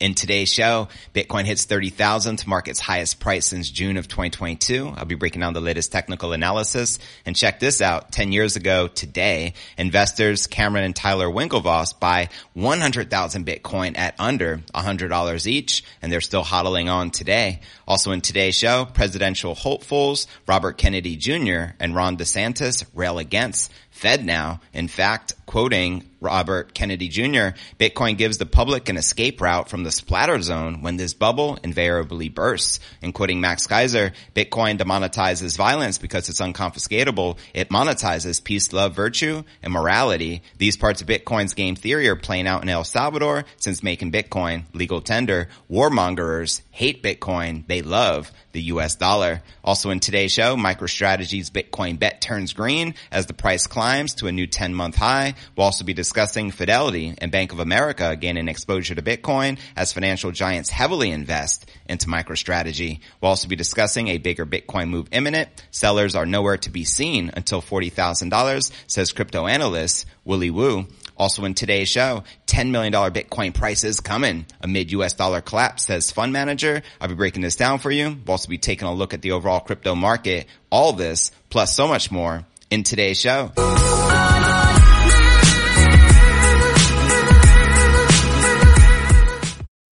In today's show, Bitcoin hits 30,000 to mark its highest price since June of 2022. I'll be breaking down the latest technical analysis. And check this out. 10 years ago today, investors Cameron and Tyler Winklevoss buy 100,000 Bitcoin at under $100 each, and they're still hodling on today. Also in today's show, presidential hopefuls Robert Kennedy Jr. and Ron DeSantis rail against FedNow. In fact, quoting Robert Kennedy Jr., Bitcoin gives the public an escape route from the splatter zone when this bubble invariably bursts. And quoting Max Keiser, Bitcoin demonetizes violence because it's unconfiscatable. It monetizes peace, love, virtue, and morality. These parts of Bitcoin's game theory are playing out in El Salvador since making Bitcoin legal tender. Warmongers hate Bitcoin. They love the US dollar. Also in today's show, MicroStrategy's Bitcoin bet turns green as the price climbs to a new 10 month high. We'll also be discussing Fidelity and Bank of America gaining exposure to Bitcoin as financial giants heavily invest into MicroStrategy. We'll also be discussing a bigger Bitcoin move imminent. Sellers are nowhere to be seen until $40,000, says crypto analyst Willy Woo. Also in today's show, $10 million Bitcoin prices coming amid US dollar collapse, says fund manager. I'll be breaking this down for you. We'll also be taking a look at the overall crypto market. All this, plus so much more in today's show.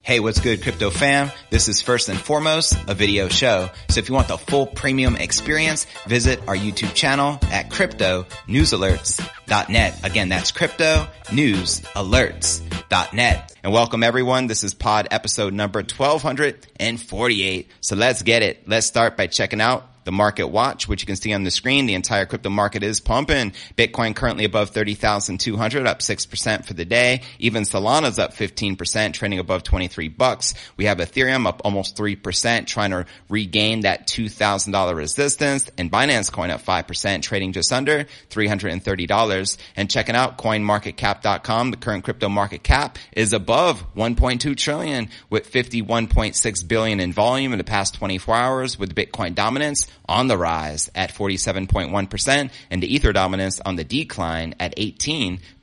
Hey, what's good, crypto fam? This is first and foremost a video show. So if you want the full premium experience, visit our YouTube channel at cryptonewsalerts.net. Again, that's cryptonewsalerts.net. And welcome everyone. This is pod episode number 1248. So let's get it. Let's start by checking out the market watch, which you can see on the screen. The entire crypto market is pumping. Bitcoin currently above 30,200, up 6% for the day. Even Solana's up 15%, trending above 23 bucks. We have Ethereum up almost 3%, trying to regain that $2,000 resistance. And Binance Coin up 5%, trading just under $330. And checking out coinmarketcap.com, the current crypto market cap is above 1.2 trillion with 51.6 billion in volume in the past 24 hours with Bitcoin dominance on the rise at 47.1% and the Ether dominance on the decline at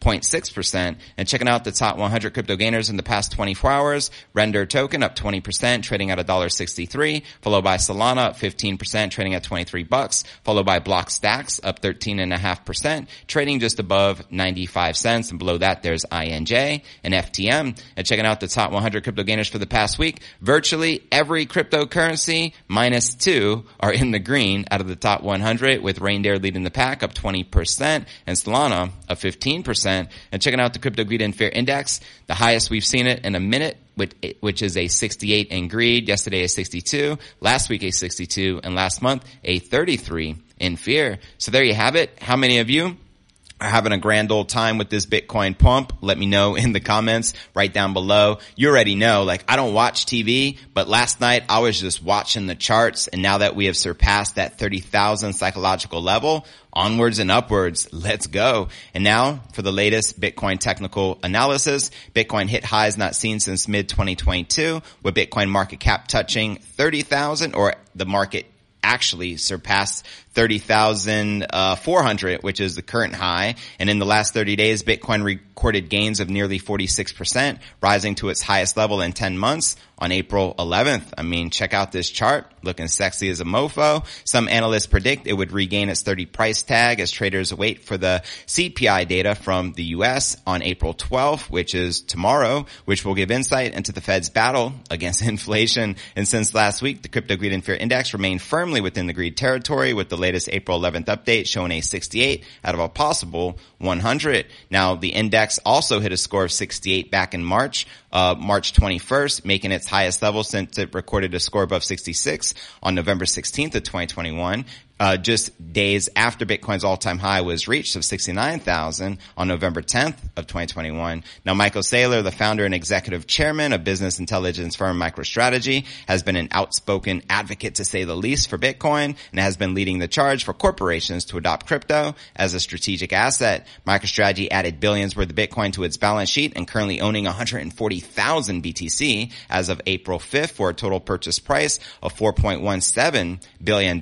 18.6%. And checking out the top 100 crypto gainers in the past 24 hours, Render token up 20%, trading at $1.63, followed by Solana up 15%, trading at 23 bucks, followed by Blockstacks up 13.5%, trading just above 95 cents. And below that, there's INJ and FTM. And checking out the top 100 crypto gainers for the past week, virtually every cryptocurrency minus two are in the green out of the top 100 with Render leading the pack up 20% and Solana up 15%. And checking out the Crypto Greed and Fear Index, the highest we've seen it in a minute, which is a 68 in greed. Yesterday a 62, last week a 62, and last month a 33 in fear. So there you have it. How many of you having a grand old time with this Bitcoin pump, let me know in the comments right down below. You already know, like I don't watch TV, but last night I was just watching the charts and now that we have surpassed that 30,000 psychological level, onwards and upwards, let's go. And now for the latest Bitcoin technical analysis, Bitcoin hit highs not seen since mid 2022 with Bitcoin market cap touching 30,000 or the market actually surpassed 30,400, uh, which is the current high. And in the last 30 days, Bitcoin recorded gains of nearly 46%, rising to its highest level in 10 months on April 11th. I mean, check out this chart, looking sexy as a mofo. Some analysts predict it would regain its 30 price tag as traders wait for the CPI data from the US on April 12th, which is tomorrow, which will give insight into the Fed's battle against inflation. And since last week, the crypto greed and fear index remained firmly within the greed territory with the latest April 11th update showing a 68 out of a possible 100. Now, the index also hit a score of 68 back in March, uh, March 21st, making its highest level since it recorded a score above 66 on November 16th of 2021 uh, just days after Bitcoin's all-time high was reached of 69,000 on November 10th of 2021. Now, Michael Saylor, the founder and executive chairman of business intelligence firm MicroStrategy, has been an outspoken advocate to say the least for Bitcoin and has been leading the charge for corporations to adopt crypto as a strategic asset. MicroStrategy added billions worth of Bitcoin to its balance sheet and currently owning 140,000 BTC as of April 5th for a total purchase price of $4.17 billion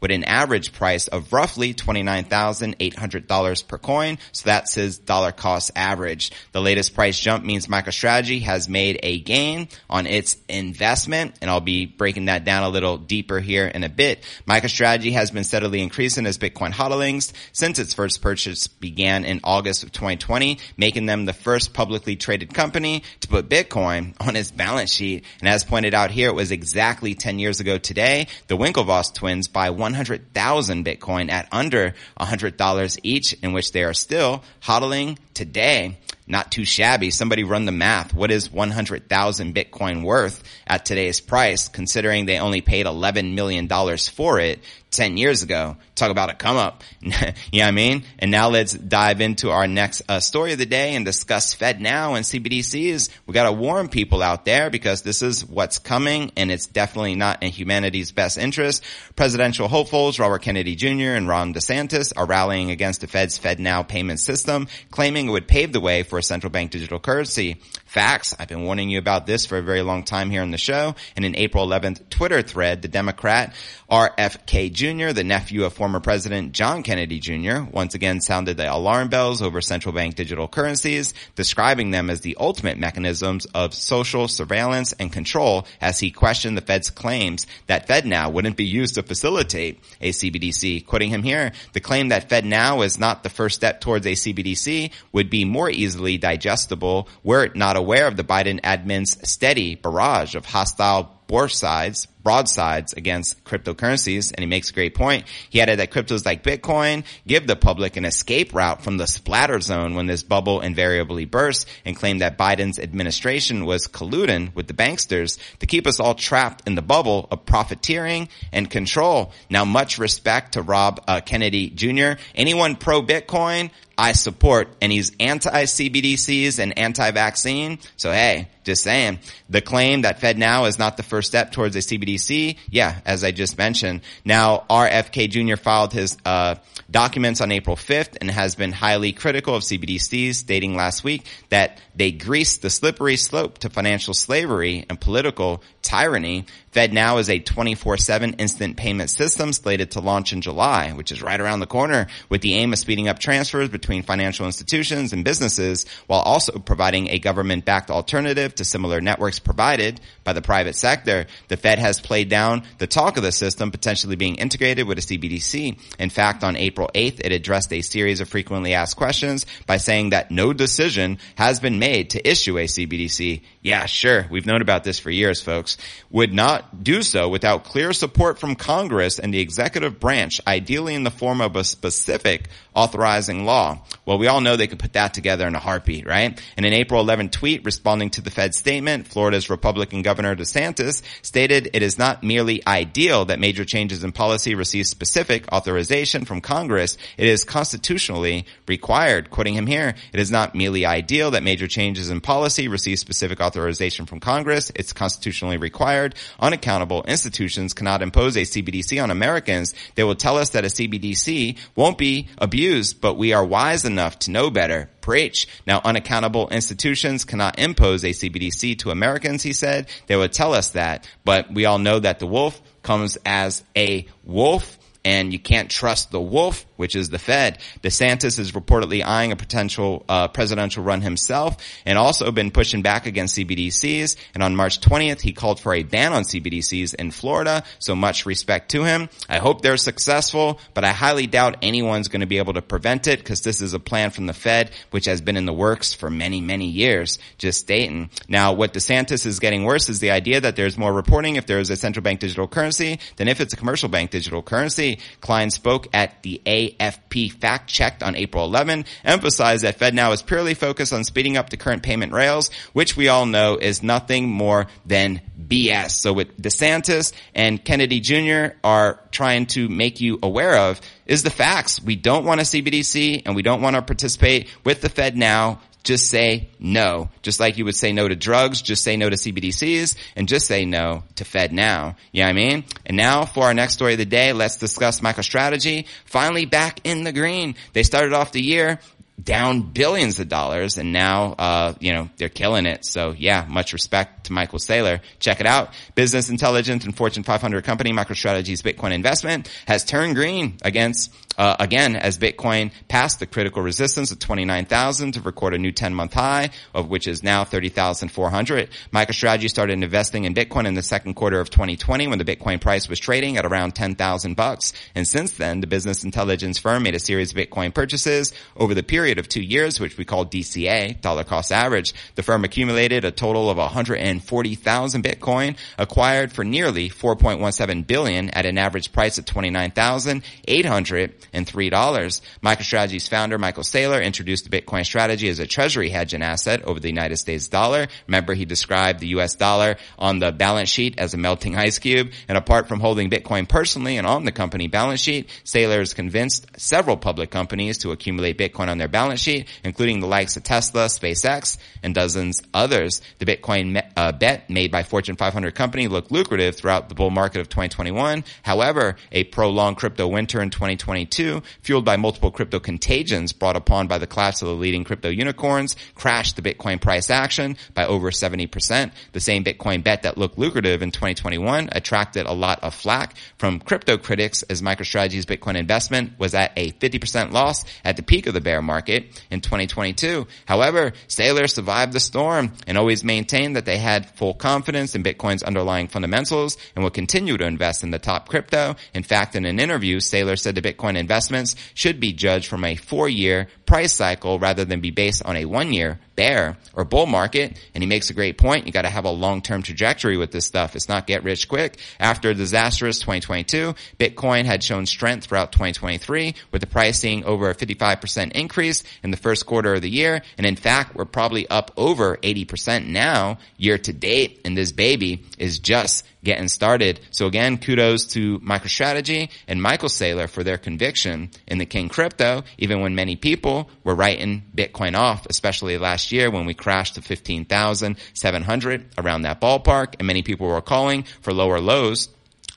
with average price of roughly $29,800 per coin. So that's his dollar cost average. The latest price jump means MicroStrategy has made a gain on its investment and I'll be breaking that down a little deeper here in a bit. MicroStrategy has been steadily increasing its Bitcoin hodlings since its first purchase began in August of 2020, making them the first publicly traded company to put Bitcoin on its balance sheet. And as pointed out here, it was exactly 10 years ago today, the Winklevoss twins buy 100,000 Bitcoin at under $100 each, in which they are still hodling today. Not too shabby. Somebody run the math. What is 100,000 Bitcoin worth at today's price, considering they only paid $11 million for it 10 years ago. Talk about a come up. you know what I mean? And now let's dive into our next uh, story of the day and discuss Fed Now and CBDCs. We got to warn people out there because this is what's coming and it's definitely not in humanity's best interest. Presidential hopefuls Robert Kennedy Jr. and Ron DeSantis are rallying against the Fed's Fed Now payment system, claiming it would pave the way for a central bank digital currency. Facts. I've been warning you about this for a very long time here on the show. And In April 11th Twitter thread, the Democrat RFK Jr., the nephew of former President John Kennedy Jr., once again sounded the alarm bells over central bank digital currencies, describing them as the ultimate mechanisms of social surveillance and control as he questioned the Fed's claims that FedNow wouldn't be used to facilitate a CBDC. Quoting him here, the claim that FedNow is not the first step towards a CBDC would be more easily digestible were it not aware of the Biden admin's steady barrage of hostile broadsides, broadsides against cryptocurrencies, and he makes a great point. He added that cryptos like Bitcoin give the public an escape route from the splatter zone when this bubble invariably bursts, and claimed that Biden's administration was colluding with the banksters to keep us all trapped in the bubble of profiteering and control. Now, much respect to Rob uh, Kennedy Jr. Anyone pro Bitcoin, I support, and he's anti-CBDCs and anti-vaccine. So hey, just saying. The claim that Fed Now is not the first step towards a CBDC, yeah, as I just mentioned. Now, RFK Jr. filed his uh, documents on April 5th and has been highly critical of CBDCs, stating last week that they grease the slippery slope to financial slavery and political tyranny. FedNow is a 24-7 instant payment system slated to launch in July, which is right around the corner, with the aim of speeding up transfers between financial institutions and businesses while also providing a government-backed alternative to similar networks provided by the private sector. The Fed has played down the talk of the system potentially being integrated with a CBDC. In fact, on April 8th, it addressed a series of frequently asked questions by saying that no decision has been made to issue a CBDC. Yeah, sure. We've known about this for years, folks. Would not do so without clear support from Congress and the executive branch, ideally in the form of a specific authorizing law. Well, we all know they could put that together in a heartbeat, right? In an April 11 tweet responding to the Fed's statement, Florida's Republican Governor DeSantis stated it is not merely ideal that major changes in policy receive specific authorization from Congress. It is constitutionally required. Quoting him here, it is not merely ideal that major changes in policy receive specific authorization from Congress. It's constitutionally required. Unaccountable institutions cannot impose a CBDC on Americans. They will tell us that a CBDC won't be abused, but we are wise enough to know better. Preach. Now, unaccountable institutions cannot impose a CBDC to Americans, he said. They would tell us that, but we all know that the wolf comes as a wolf and you can't trust the wolf, which is the Fed. DeSantis is reportedly eyeing a potential uh, presidential run himself and also been pushing back against CBDCs. And on March 20th, he called for a ban on CBDCs in Florida. So much respect to him. I hope they're successful, but I highly doubt anyone's going to be able to prevent it because this is a plan from the Fed, which has been in the works for many, many years. Just stating. Now, what DeSantis is getting worse is the idea that there's more reporting if there is a central bank digital currency than if it's a commercial bank digital currency. Klein spoke at the AFP fact checked on April 11, emphasized that FedNow is purely focused on speeding up the current payment rails, which we all know is nothing more than BS. So what DeSantis and Kennedy Jr. are trying to make you aware of is the facts. We don't want a CBDC and we don't want to participate with the Fed now just say no. Just like you would say no to drugs, just say no to CBDCs, and just say no to Fed now. You know what I mean? And now for our next story of the day, let's discuss MicroStrategy. Finally back in the green. They started off the year down billions of dollars and now, uh, you know, they're killing it. So yeah, much respect to Michael Saylor. Check it out. Business intelligence and Fortune 500 company MicroStrategy's Bitcoin investment has turned green against uh, again, as Bitcoin passed the critical resistance of 29,000 to record a new 10-month high, of which is now 30,400. MicroStrategy started investing in Bitcoin in the second quarter of 2020 when the Bitcoin price was trading at around 10,000 bucks. And since then, the business intelligence firm made a series of Bitcoin purchases over the period of two years, which we call DCA, dollar cost average. The firm accumulated a total of 140,000 Bitcoin acquired for nearly 4.17 billion at an average price of 29,800 and $3. MicroStrategy's founder, Michael Saylor, introduced the Bitcoin strategy as a treasury hedge and asset over the United States dollar. Remember, he described the US dollar on the balance sheet as a melting ice cube. And apart from holding Bitcoin personally and on the company balance sheet, Saylor has convinced several public companies to accumulate Bitcoin on their balance sheet, including the likes of Tesla, SpaceX, and dozens others. The Bitcoin uh, bet made by Fortune 500 company looked lucrative throughout the bull market of 2021. However, a prolonged crypto winter in 2022 2022, fueled by multiple crypto contagions brought upon by the collapse of the leading crypto unicorns, crashed the Bitcoin price action by over 70%. The same Bitcoin bet that looked lucrative in 2021 attracted a lot of flack from crypto critics as MicroStrategy's Bitcoin investment was at a 50% loss at the peak of the bear market in 2022. However, Saylor survived the storm and always maintained that they had full confidence in Bitcoin's underlying fundamentals and will continue to invest in the top crypto. In fact, in an interview, Saylor said the Bitcoin investments should be judged from a four year price cycle rather than be based on a one year bear or bull market. And he makes a great point. You got to have a long term trajectory with this stuff. It's not get rich quick. After disastrous 2022, Bitcoin had shown strength throughout 2023 with the price seeing over a 55% increase in the first quarter of the year. And in fact, we're probably up over 80% now year to date. And this baby is just getting started. So again, kudos to MicroStrategy and Michael Saylor for their conviction in the King crypto, even when many people were writing Bitcoin off, especially last year when we crashed to 15,700 around that ballpark and many people were calling for lower lows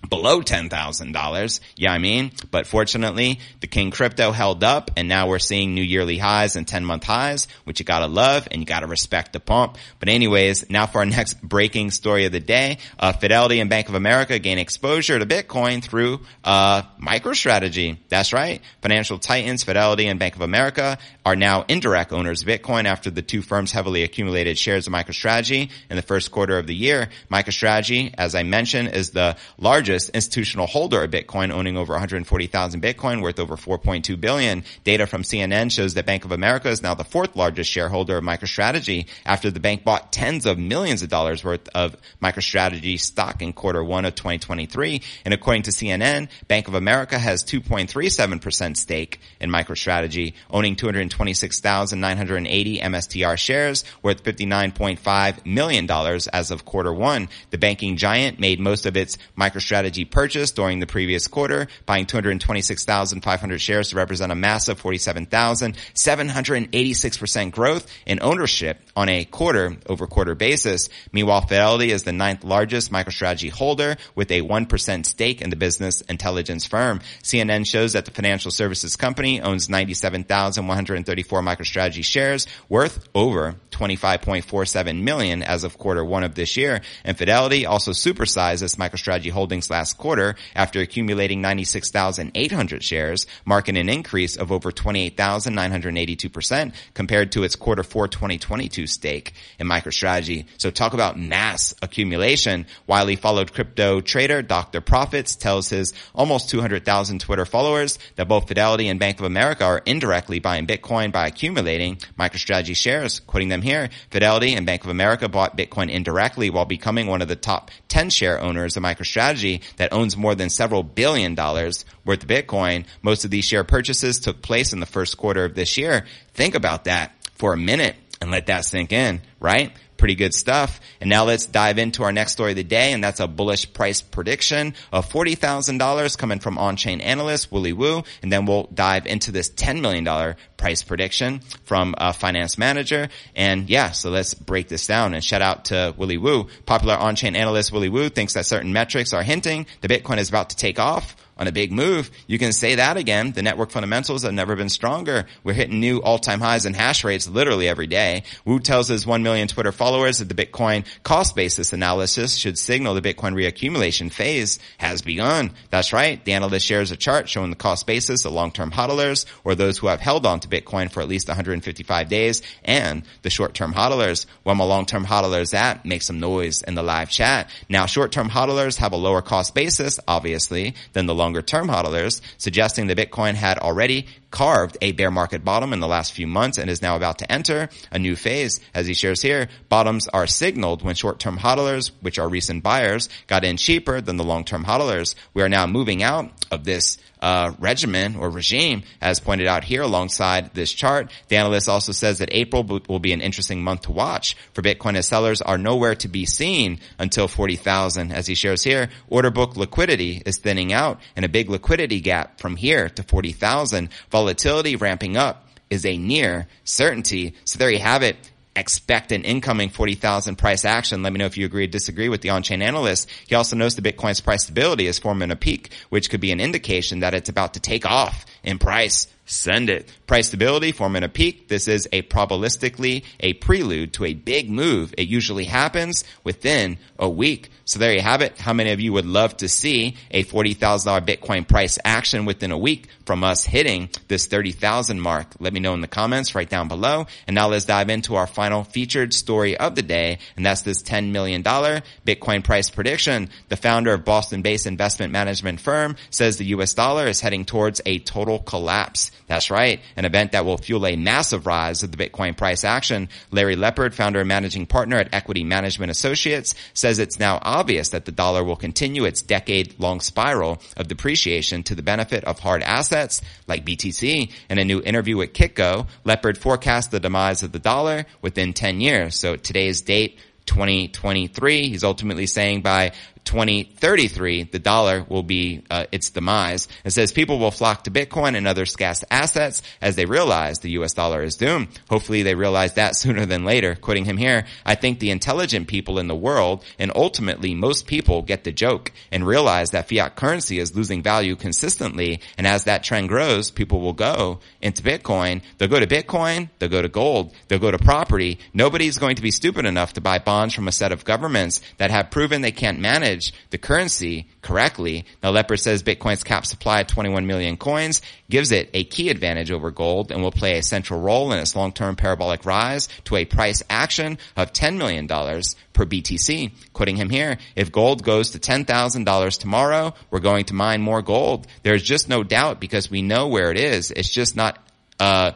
below $10,000. Yeah, I mean, but fortunately, the King crypto held up and now we're seeing new yearly highs and 10 month highs, which you gotta love and you gotta respect the pump. But anyways, now for our next breaking story of the day, uh, Fidelity and Bank of America gain exposure to Bitcoin through, uh, MicroStrategy. That's right. Financial titans, Fidelity and Bank of America are now indirect owners of Bitcoin after the two firms heavily accumulated shares of MicroStrategy in the first quarter of the year. MicroStrategy, as I mentioned, is the largest largest institutional holder of Bitcoin, owning over 140,000 Bitcoin, worth over 4.2 billion. Data from CNN shows that Bank of America is now the fourth largest shareholder of MicroStrategy after the bank bought tens of millions of dollars worth of MicroStrategy stock in quarter one of 2023. And according to CNN, Bank of America has 2.37% stake in MicroStrategy, owning 226,980 MSTR shares worth $59.5 million as of quarter one. The banking giant made most of its MicroStrategy strategy purchased during the previous quarter, buying 226,500 shares to represent a massive 47,786% growth in ownership on a quarter over quarter basis. Meanwhile, Fidelity is the ninth largest MicroStrategy holder with a 1% stake in the business intelligence firm. CNN shows that the financial services company owns 97,134 MicroStrategy shares worth over 25.47 million as of quarter one of this year. And Fidelity also supersized its MicroStrategy holdings last quarter after accumulating 96,800 shares, marking an increase of over 28,982% compared to its quarter four 2022 stake in MicroStrategy. So talk about mass accumulation. Wiley followed crypto trader Dr. Profits tells his almost 200,000 Twitter followers that both Fidelity and Bank of America are indirectly buying Bitcoin by accumulating MicroStrategy shares. Quoting them here, Fidelity and Bank of America bought Bitcoin indirectly while becoming one of the top 10 share owners of MicroStrategy that owns more than several billion dollars worth of Bitcoin. Most of these share purchases took place in the first quarter of this year. Think about that for a minute and let that sink in, right? Pretty good stuff. And now let's dive into our next story of the day, and that's a bullish price prediction of $40,000 coming from on-chain analyst Willy Woo. And then we'll dive into this $10 million price prediction from a finance manager. And yeah, so let's break this down and shout out to Willy Woo. Popular on-chain analyst Willy Woo thinks that certain metrics are hinting the Bitcoin is about to take off on a big move. You can say that again. The network fundamentals have never been stronger. We're hitting new all-time highs in hash rates literally every day. Woo tells his 1 million Twitter followers that the Bitcoin cost basis analysis should signal the Bitcoin reaccumulation phase has begun. That's right. The analyst shares a chart showing the cost basis of long-term hodlers or those who have held on to Bitcoin for at least 155 days and the short-term hodlers. Where my long-term hodlers at, make some noise in the live chat. Now short-term hodlers have a lower cost basis, obviously, than the longer-term hodlers, suggesting that Bitcoin had already carved a bear market bottom in the last few months and is now about to enter a new phase. As he shares here, bottoms are signaled when short-term hodlers, which are recent buyers, got in cheaper than the long-term hodlers. We are now moving out of this uh, regimen or regime, as pointed out here alongside this chart. The analyst also says that April will be an interesting month to watch for Bitcoin as sellers are nowhere to be seen until 40,000. As he shares here, order book liquidity is thinning out and a big liquidity gap from here to 40,000 volatility ramping up is a near certainty. So there you have it expect an incoming 40,000 price action. Let me know if you agree or disagree with the on-chain analyst. He also knows the Bitcoin's price stability is forming a peak, which could be an indication that it's about to take off in price send it. Price stability forming a peak. This is a probabilistically a prelude to a big move. It usually happens within a week. So there you have it. How many of you would love to see a $40,000 Bitcoin price action within a week from us hitting this 30,000 mark? Let me know in the comments right down below. And now let's dive into our final featured story of the day. And that's this $10 million Bitcoin price prediction. The founder of Boston based investment management firm says the US dollar is heading towards a total collapse. That's right. An event that will fuel a massive rise of the Bitcoin price action. Larry Lepard, founder and managing partner at Equity Management Associates, says it's now obvious that the dollar will continue its decade long spiral of depreciation to the benefit of hard assets like BTC. In a new interview with Kitco, Lepard forecast the demise of the dollar within 10 years. So today's date, 2023. He's ultimately saying by 2033, the dollar will be uh, its demise. It says people will flock to Bitcoin and other scarce assets as they realize the US dollar is doomed. Hopefully they realize that sooner than later. Quoting him here, I think the intelligent people in the world and ultimately most people get the joke and realize that fiat currency is losing value consistently. And as that trend grows, people will go into Bitcoin. They'll go to Bitcoin. They'll go to gold. They'll go to property. Nobody's going to be stupid enough to buy bonds from a set of governments that have proven they can't manage the currency correctly. Now Lepard says Bitcoin's cap supply of 21 million coins gives it a key advantage over gold and will play a central role in its long-term parabolic rise to a price action of $10 million per BTC. Quoting him here, if gold goes to $10,000 tomorrow, we're going to mine more gold. There's just no doubt because we know where it is. It's just not, uh,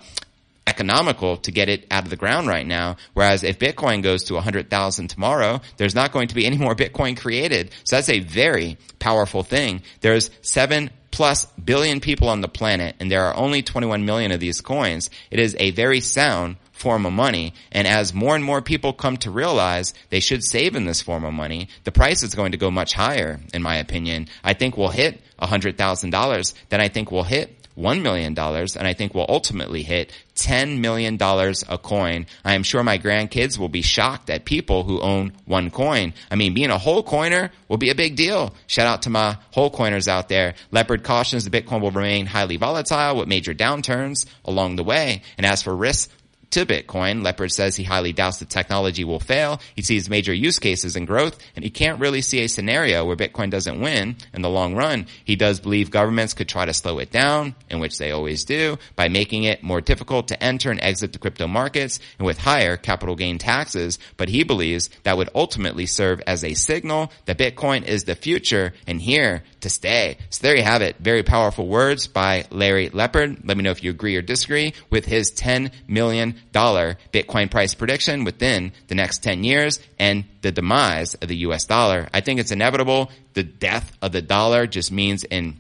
economical to get it out of the ground right now. Whereas if Bitcoin goes to 100,000 tomorrow, there's not going to be any more Bitcoin created. So that's a very powerful thing. There's seven plus billion people on the planet and there are only 21 million of these coins. It is a very sound form of money. And as more and more people come to realize they should save in this form of money, the price is going to go much higher, in my opinion. I think we'll hit $100,000. Then I think we'll hit $1 million and I think will ultimately hit $10 million a coin. I am sure my grandkids will be shocked at people who own one coin. I mean, being a whole coiner will be a big deal. Shout out to my whole coiners out there. Lepard cautions the Bitcoin will remain highly volatile with major downturns along the way. And as for risks, to Bitcoin. Lepard says he highly doubts the technology will fail. He sees major use cases and growth, and he can't really see a scenario where Bitcoin doesn't win in the long run. He does believe governments could try to slow it down, in which they always do, by making it more difficult to enter and exit the crypto markets and with higher capital gain taxes. But he believes that would ultimately serve as a signal that Bitcoin is the future and here to stay. So there you have it. Very powerful words by Larry Lepard. Let me know if you agree or disagree with his $10 million Bitcoin price prediction within the next 10 years and the demise of the US dollar. I think it's inevitable. The death of the dollar just means in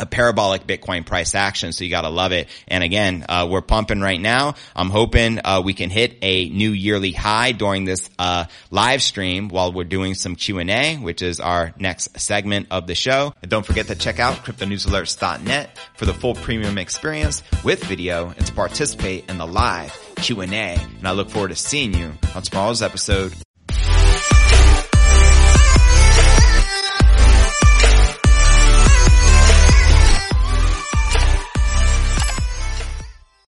a parabolic Bitcoin price action. So you got to love it. And again, uh, we're pumping right now. I'm hoping uh, we can hit a new yearly high during this uh, live stream while we're doing some Q and A, which is our next segment of the show. And don't forget to check out cryptonewsalerts.net for the full premium experience with video and to participate in the live Q and A. And I look forward to seeing you on tomorrow's episode.